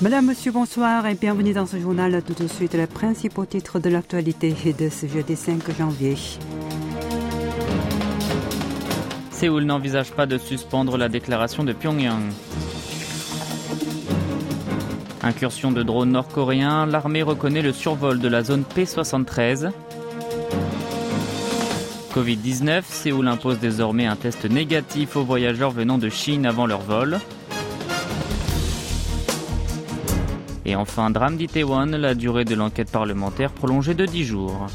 Madame, Monsieur, bonsoir et bienvenue dans ce journal. Tout de suite, les principaux titres de l'actualité de ce jeudi 5 janvier. Séoul n'envisage pas de suspendre la déclaration de Pyongyang. Incursion de drones nord-coréens, l'armée reconnaît le survol de la zone P73. Covid-19, Séoul impose désormais un test négatif aux voyageurs venant de Chine avant leur vol. Et enfin, drame d'Itaewon, la durée de l'enquête parlementaire prolongée de 10 jours.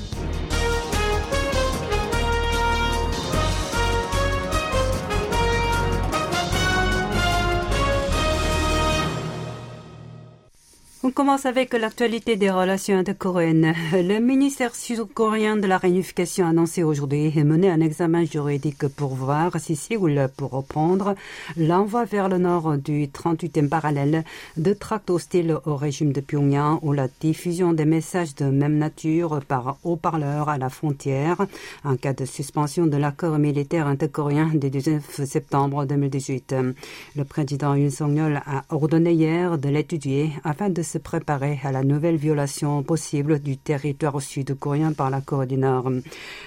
Commence avec l'actualité des relations intercoréennes. Le ministère sud-coréen de la réunification a annoncé aujourd'hui mener un examen juridique pour voir si Séoul peut reprendre l'envoi vers le nord du 38e parallèle de tracts hostiles au régime de Pyongyang ou la diffusion des messages de même nature par haut-parleurs à la frontière en cas de suspension de l'accord militaire intercoréen du 19 septembre 2018. Le président Yoon Song-yeol a ordonné hier de l'étudier afin de se préparer à la nouvelle violation possible du territoire sud-coréen par la Corée du Nord.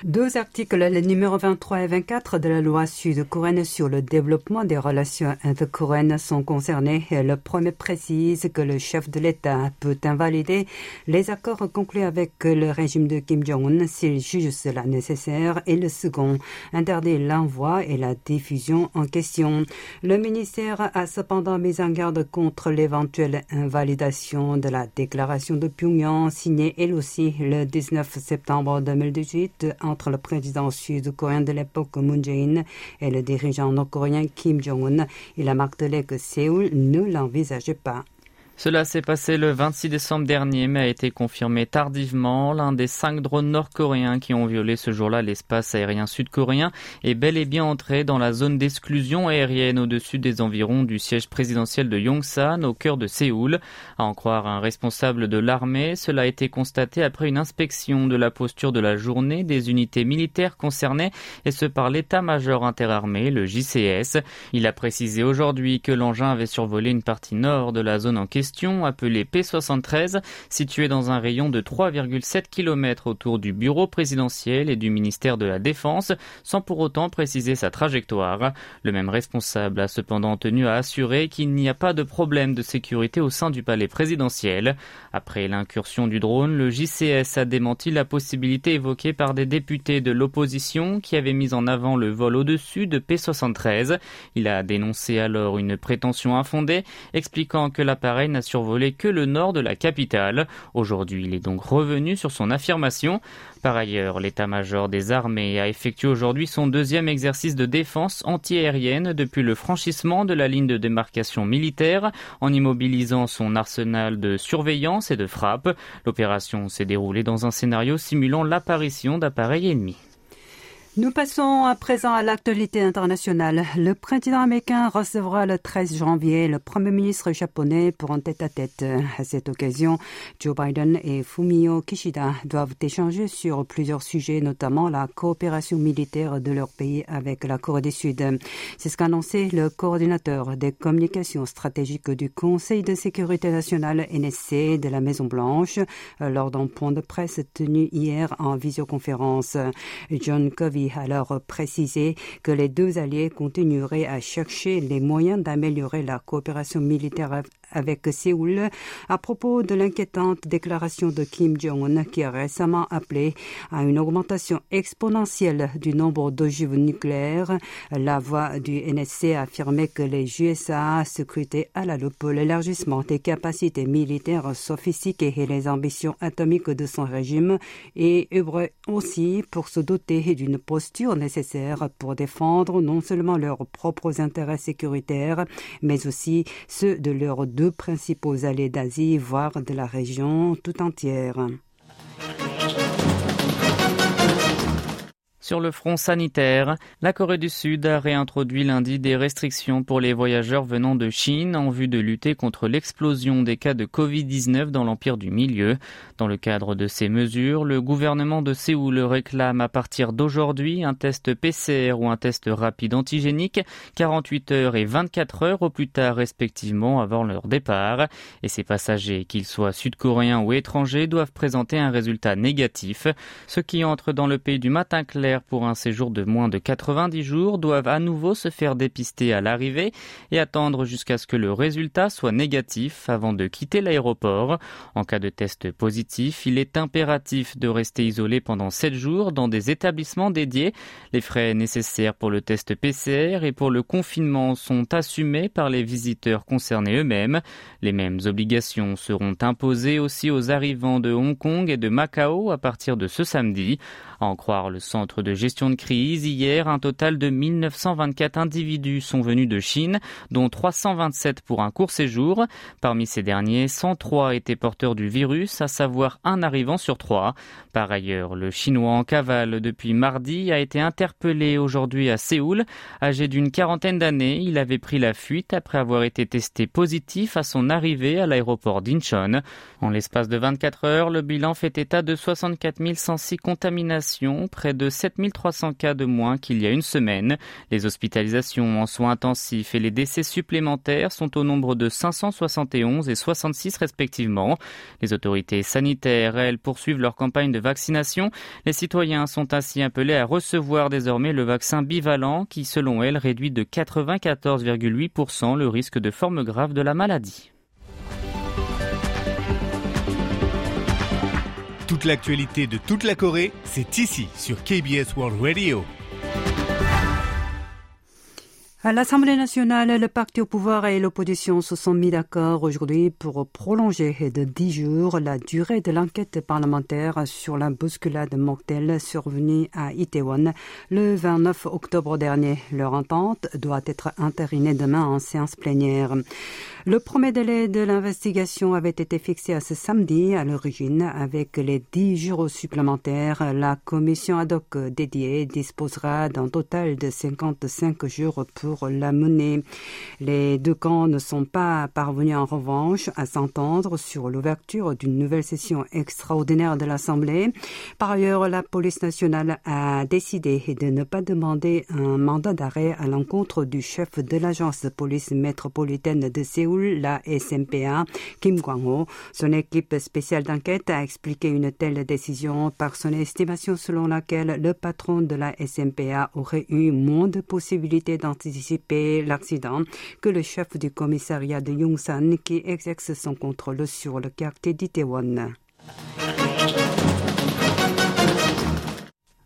Deux articles, les numéros 23 et 24 de la loi sud-coréenne sur le développement des relations intercoréennes sont concernés. Le premier précise que le chef de l'État peut invalider les accords conclus avec le régime de Kim Jong-un s'il juge cela nécessaire et le second interdit l'envoi et la diffusion en question. Le ministère a cependant mis en garde contre l'éventuelle invalidation de la déclaration de Pyongyang signée elle aussi le 19 septembre 2018 entre le président sud-coréen de l'époque Moon Jae-in et le dirigeant nord-coréen Kim Jong-un. Il a martelé que Séoul ne l'envisageait pas. Cela s'est passé le 26 décembre dernier, mais a été confirmé tardivement. L'un des cinq drones nord-coréens qui ont violé ce jour-là l'espace aérien sud-coréen est bel et bien entré dans la zone d'exclusion aérienne au-dessus des environs du siège présidentiel de Yongsan, au cœur de Séoul. À en croire un responsable de l'armée, cela a été constaté après une inspection de la posture de la journée des unités militaires concernées, et ce par l'état-major interarmé, le JCS. Il a précisé aujourd'hui que l'engin avait survolé une partie nord de la zone en question appelé P73, situé dans un rayon de 3,7 km autour du bureau présidentiel et du ministère de la Défense, sans pour autant préciser sa trajectoire. Le même responsable a cependant tenu à assurer qu'il n'y a pas de problème de sécurité au sein du palais présidentiel. Après l'incursion du drone, le JCS a démenti la possibilité évoquée par des députés de l'opposition qui avaient mis en avant le vol au-dessus de P73. Il a dénoncé alors une prétention infondée, expliquant que l'appareil survolé que le nord de la capitale. Aujourd'hui, il est donc revenu sur son affirmation. Par ailleurs, l'état-major des armées a effectué aujourd'hui son deuxième exercice de défense antiaérienne depuis le franchissement de la ligne de démarcation militaire en immobilisant son arsenal de surveillance et de frappe. L'opération s'est déroulée dans un scénario simulant l'apparition d'appareils ennemis. Nous passons à présent à l'actualité internationale. Le président américain recevra le 13 janvier le premier ministre japonais pour un tête-à-tête. -à, cette occasion, Joe Biden et Fumio Kishida doivent échanger sur plusieurs sujets, notamment la coopération militaire de leur pays avec la Corée du Sud. C'est ce qu'a annoncé le coordinateur des communications stratégiques du Conseil de sécurité nationale NSC de la Maison Blanche lors d'un point de presse tenu hier en visioconférence. John Covey alors précisé que les deux alliés continueraient à chercher les moyens d'améliorer la coopération militaire avec Séoul à propos de l'inquiétante déclaration de Kim Jong-un qui a récemment appelé à une augmentation exponentielle du nombre d'ogives nucléaires. La voix du NSC a affirmé que les USA scrutaient à la loupe l'élargissement des capacités militaires sophistiquées et les ambitions atomiques de son régime et œuvraient aussi pour se doter d'une posture nécessaire pour défendre non seulement leurs propres intérêts sécuritaires, mais aussi ceux de leurs deux principaux allées d'Asie, voire de la région tout entière. Sur le front sanitaire, la Corée du Sud a réintroduit lundi des restrictions pour les voyageurs venant de Chine en vue de lutter contre l'explosion des cas de Covid-19 dans l'Empire du Milieu. Dans le cadre de ces mesures, le gouvernement de Séoul réclame à partir d'aujourd'hui un test PCR ou un test rapide antigénique 48 heures et 24 heures au plus tard respectivement avant leur départ. Et ces passagers, qu'ils soient sud-coréens ou étrangers, doivent présenter un résultat négatif. Ceux qui entrent dans le pays du matin clair pour un séjour de moins de 90 jours doivent à nouveau se faire dépister à l'arrivée et attendre jusqu'à ce que le résultat soit négatif avant de quitter l'aéroport. En cas de test positif, il est impératif de rester isolé pendant 7 jours dans des établissements dédiés. Les frais nécessaires pour le test PCR et pour le confinement sont assumés par les visiteurs concernés eux-mêmes. Les mêmes obligations seront imposées aussi aux arrivants de Hong Kong et de Macao à partir de ce samedi. À en croire le centre de gestion de crise, hier, un total de 1924 individus sont venus de Chine, dont 327 pour un court séjour. Parmi ces derniers, 103 étaient porteurs du virus, à savoir un arrivant sur trois. Par ailleurs, le Chinois en cavale depuis mardi a été interpellé aujourd'hui à Séoul. Âgé d'une quarantaine d'années, il avait pris la fuite après avoir été testé positif à son arrivée à l'aéroport d'Incheon. En l'espace de 24 heures, le bilan fait état de 64 106 contaminations près de 7300 cas de moins qu'il y a une semaine. Les hospitalisations en soins intensifs et les décès supplémentaires sont au nombre de 571 et 66 respectivement. Les autorités sanitaires, elles, poursuivent leur campagne de vaccination. Les citoyens sont ainsi appelés à recevoir désormais le vaccin bivalent qui, selon elles, réduit de 94,8% le risque de forme grave de la maladie. Toute l'actualité de toute la Corée, c'est ici sur KBS World Radio. À l'Assemblée nationale, le parti au pouvoir et l'opposition se sont mis d'accord aujourd'hui pour prolonger de dix jours la durée de l'enquête parlementaire sur la bousculade mortelle survenue à Itaewon le 29 octobre dernier. Leur entente doit être entérinée demain en séance plénière. Le premier délai de l'investigation avait été fixé à ce samedi à l'origine avec les dix jours supplémentaires. La commission ad hoc dédiée disposera d'un total de 55 jours pour la mener. Les deux camps ne sont pas parvenus en revanche à s'entendre sur l'ouverture d'une nouvelle session extraordinaire de l'Assemblée. Par ailleurs, la police nationale a décidé de ne pas demander un mandat d'arrêt à l'encontre du chef de l'agence de police métropolitaine de Séoul, la SMPA, Kim Kwang-ho. Son équipe spéciale d'enquête a expliqué une telle décision par son estimation selon laquelle le patron de la SMPA aurait eu moins de possibilités d'anticiper l'accident que le chef du commissariat de Yongsan qui exerce son contrôle sur le quartier d'Itaewon.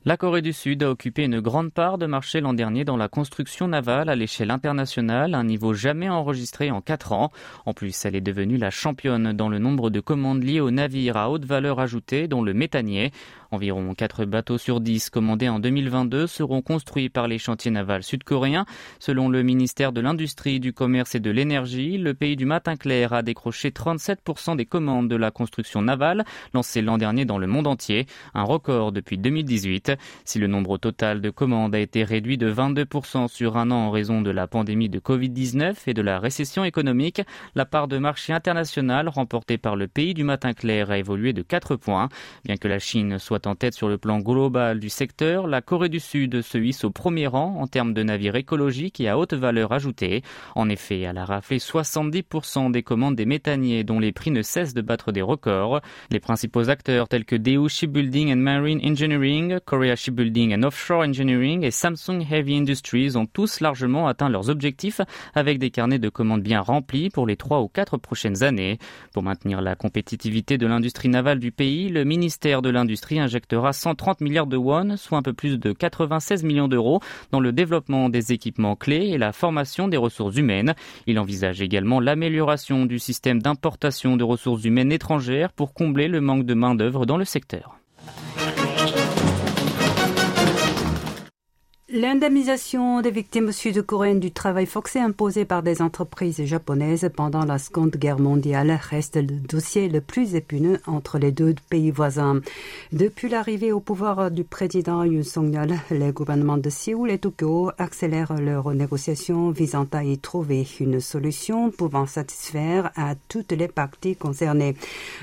La Corée du Sud a occupé une grande part de marché l'an dernier dans la construction navale à l'échelle internationale, un niveau jamais enregistré en quatre ans. En plus, elle est devenue la championne dans le nombre de commandes liées aux navires à haute valeur ajoutée, dont le méthanier. Environ 4 bateaux sur 10 commandés en 2022 seront construits par les chantiers navals sud-coréens. Selon le ministère de l'Industrie, du Commerce et de l'Énergie, le pays du matin clair a décroché 37% des commandes de la construction navale lancée l'an dernier dans le monde entier, un record depuis 2018. Si le nombre total de commandes a été réduit de 22% sur un an en raison de la pandémie de Covid-19 et de la récession économique, la part de marché international remportée par le pays du matin clair a évolué de 4 points. Bien que la Chine soit en tête sur le plan global du secteur, la Corée du Sud se hisse au premier rang en termes de navires écologiques et à haute valeur ajoutée. En effet, elle a raflé 70% des commandes des méthaniers dont les prix ne cessent de battre des records. Les principaux acteurs tels que Daewoo Shipbuilding and Marine Engineering, Korea Shipbuilding and Offshore Engineering et Samsung Heavy Industries ont tous largement atteint leurs objectifs avec des carnets de commandes bien remplis pour les trois ou quatre prochaines années. Pour maintenir la compétitivité de l'industrie navale du pays, le ministère de l'Industrie injectera 130 milliards de won, soit un peu plus de 96 millions d'euros, dans le développement des équipements clés et la formation des ressources humaines. Il envisage également l'amélioration du système d'importation de ressources humaines étrangères pour combler le manque de main-d'œuvre dans le secteur. L'indemnisation des victimes sud-coréennes du travail forcé imposé par des entreprises japonaises pendant la Seconde Guerre mondiale reste le dossier le plus épineux entre les deux pays voisins. Depuis l'arrivée au pouvoir du président Yoon Song-yeol, les gouvernements de Séoul et Tokyo accélèrent leurs négociations visant à y trouver une solution pouvant satisfaire à toutes les parties concernées.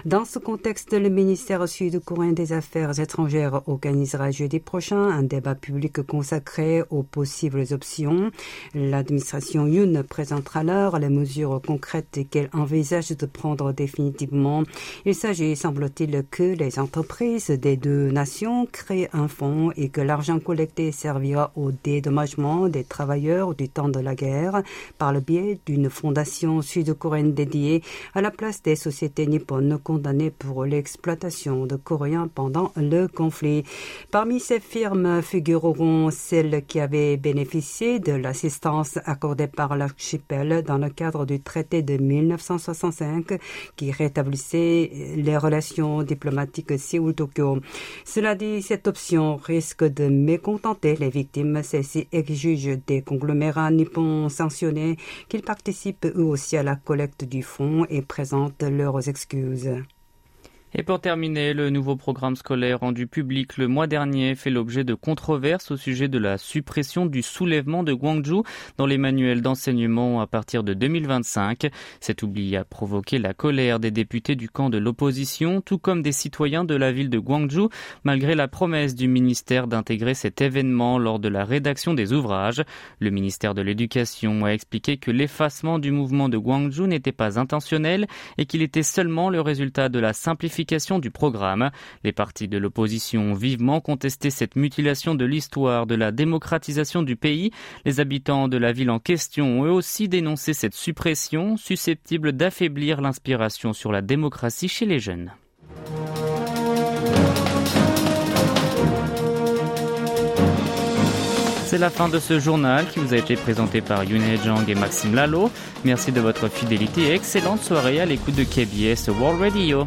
Dans ce contexte, le ministère sud-coréen des Affaires étrangères organisera jeudi prochain un débat public consacré aux possibles options. L'administration Yoon présentera alors les mesures concrètes qu'elle envisage de prendre définitivement. Il s'agit, semble-t-il, que les entreprises des deux nations créent un fonds et que l'argent collecté servira au dédommagement des travailleurs du temps de la guerre par le biais d'une fondation sud-coréenne dédiée à la place des sociétés nippones condamnées pour l'exploitation de Coréens pendant le conflit. Parmi ces firmes figureront celles qui avait bénéficié de l'assistance accordée par l'archipel dans le cadre du traité de 1965 qui rétablissait les relations diplomatiques Séoul-Tokyo. Cela dit, cette option risque de mécontenter les victimes. Celles-ci exigent des conglomérats nippons sanctionnés qu'ils participent eux aussi à la collecte du fonds et présentent leurs excuses. Et pour terminer, le nouveau programme scolaire rendu public le mois dernier fait l'objet de controverses au sujet de la suppression du soulèvement de Gwangju dans les manuels d'enseignement à partir de 2025. Cet oubli a provoqué la colère des députés du camp de l'opposition, tout comme des citoyens de la ville de Gwangju, malgré la promesse du ministère d'intégrer cet événement lors de la rédaction des ouvrages. Le ministère de l'Éducation a expliqué que l'effacement du mouvement de Gwangju n'était pas intentionnel et qu'il était seulement le résultat de la simplification du programme. Les partis de l'opposition ont vivement contesté cette mutilation de l'histoire de la démocratisation du pays. Les habitants de la ville en question ont eux aussi dénoncé cette suppression susceptible d'affaiblir l'inspiration sur la démocratie chez les jeunes. C'est la fin de ce journal qui vous a été présenté par Yune Jang et Maxime Lalo. Merci de votre fidélité et excellente soirée à l'écoute de KBS World Radio.